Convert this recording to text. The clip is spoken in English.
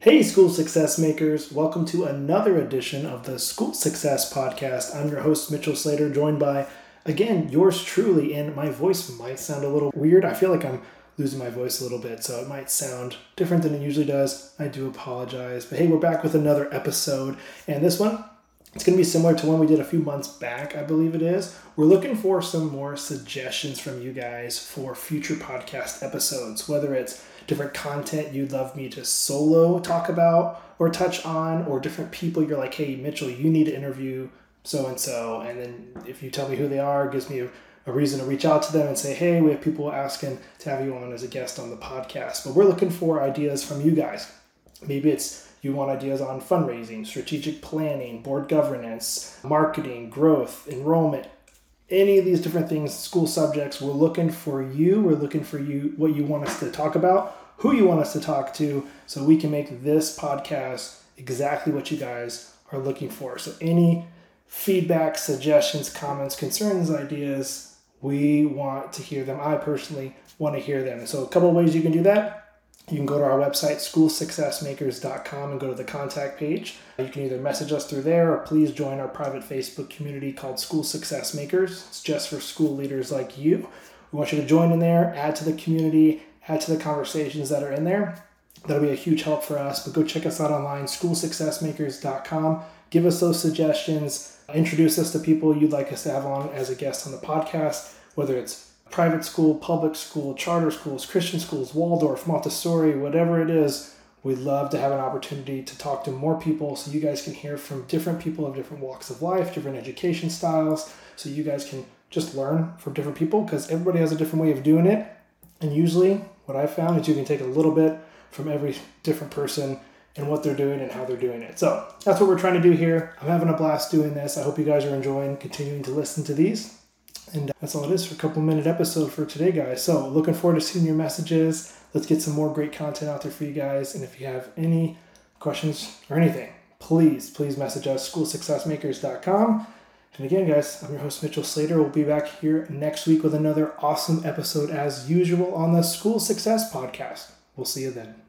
Hey, school success makers. Welcome to another edition of the School Success Podcast. I'm your host, Mitchell Slater, joined by, again, yours truly. And my voice might sound a little weird. I feel like I'm losing my voice a little bit, so it might sound different than it usually does. I do apologize. But hey, we're back with another episode. And this one, it's going to be similar to one we did a few months back, I believe it is. We're looking for some more suggestions from you guys for future podcast episodes, whether it's different content you'd love me to solo talk about or touch on, or different people you're like, hey, Mitchell, you need to interview so and so. And then if you tell me who they are, gives me a, a reason to reach out to them and say, hey, we have people asking to have you on as a guest on the podcast. But we're looking for ideas from you guys. Maybe it's you want ideas on fundraising, strategic planning, board governance, marketing, growth, enrollment, any of these different things, school subjects. We're looking for you. We're looking for you, what you want us to talk about, who you want us to talk to, so we can make this podcast exactly what you guys are looking for. So, any feedback, suggestions, comments, concerns, ideas, we want to hear them. I personally want to hear them. So, a couple ways you can do that. You can go to our website, schoolsuccessmakers.com, and go to the contact page. You can either message us through there or please join our private Facebook community called School Success Makers. It's just for school leaders like you. We want you to join in there, add to the community, add to the conversations that are in there. That'll be a huge help for us. But go check us out online, schoolsuccessmakers.com. Give us those suggestions. Introduce us to people you'd like us to have on as a guest on the podcast, whether it's private school, public school, charter schools, Christian schools, Waldorf, Montessori, whatever it is. We'd love to have an opportunity to talk to more people so you guys can hear from different people of different walks of life, different education styles, so you guys can just learn from different people because everybody has a different way of doing it. And usually, what I've found is you can take a little bit from every different person and what they're doing and how they're doing it. So that's what we're trying to do here. I'm having a blast doing this. I hope you guys are enjoying continuing to listen to these. And that's all it is for a couple minute episode for today, guys. So looking forward to seeing your messages. Let's get some more great content out there for you guys. And if you have any questions or anything, please, please message us, schoolsuccessmakers.com. And again, guys, I'm your host, Mitchell Slater. We'll be back here next week with another awesome episode as usual on the School Success Podcast. We'll see you then.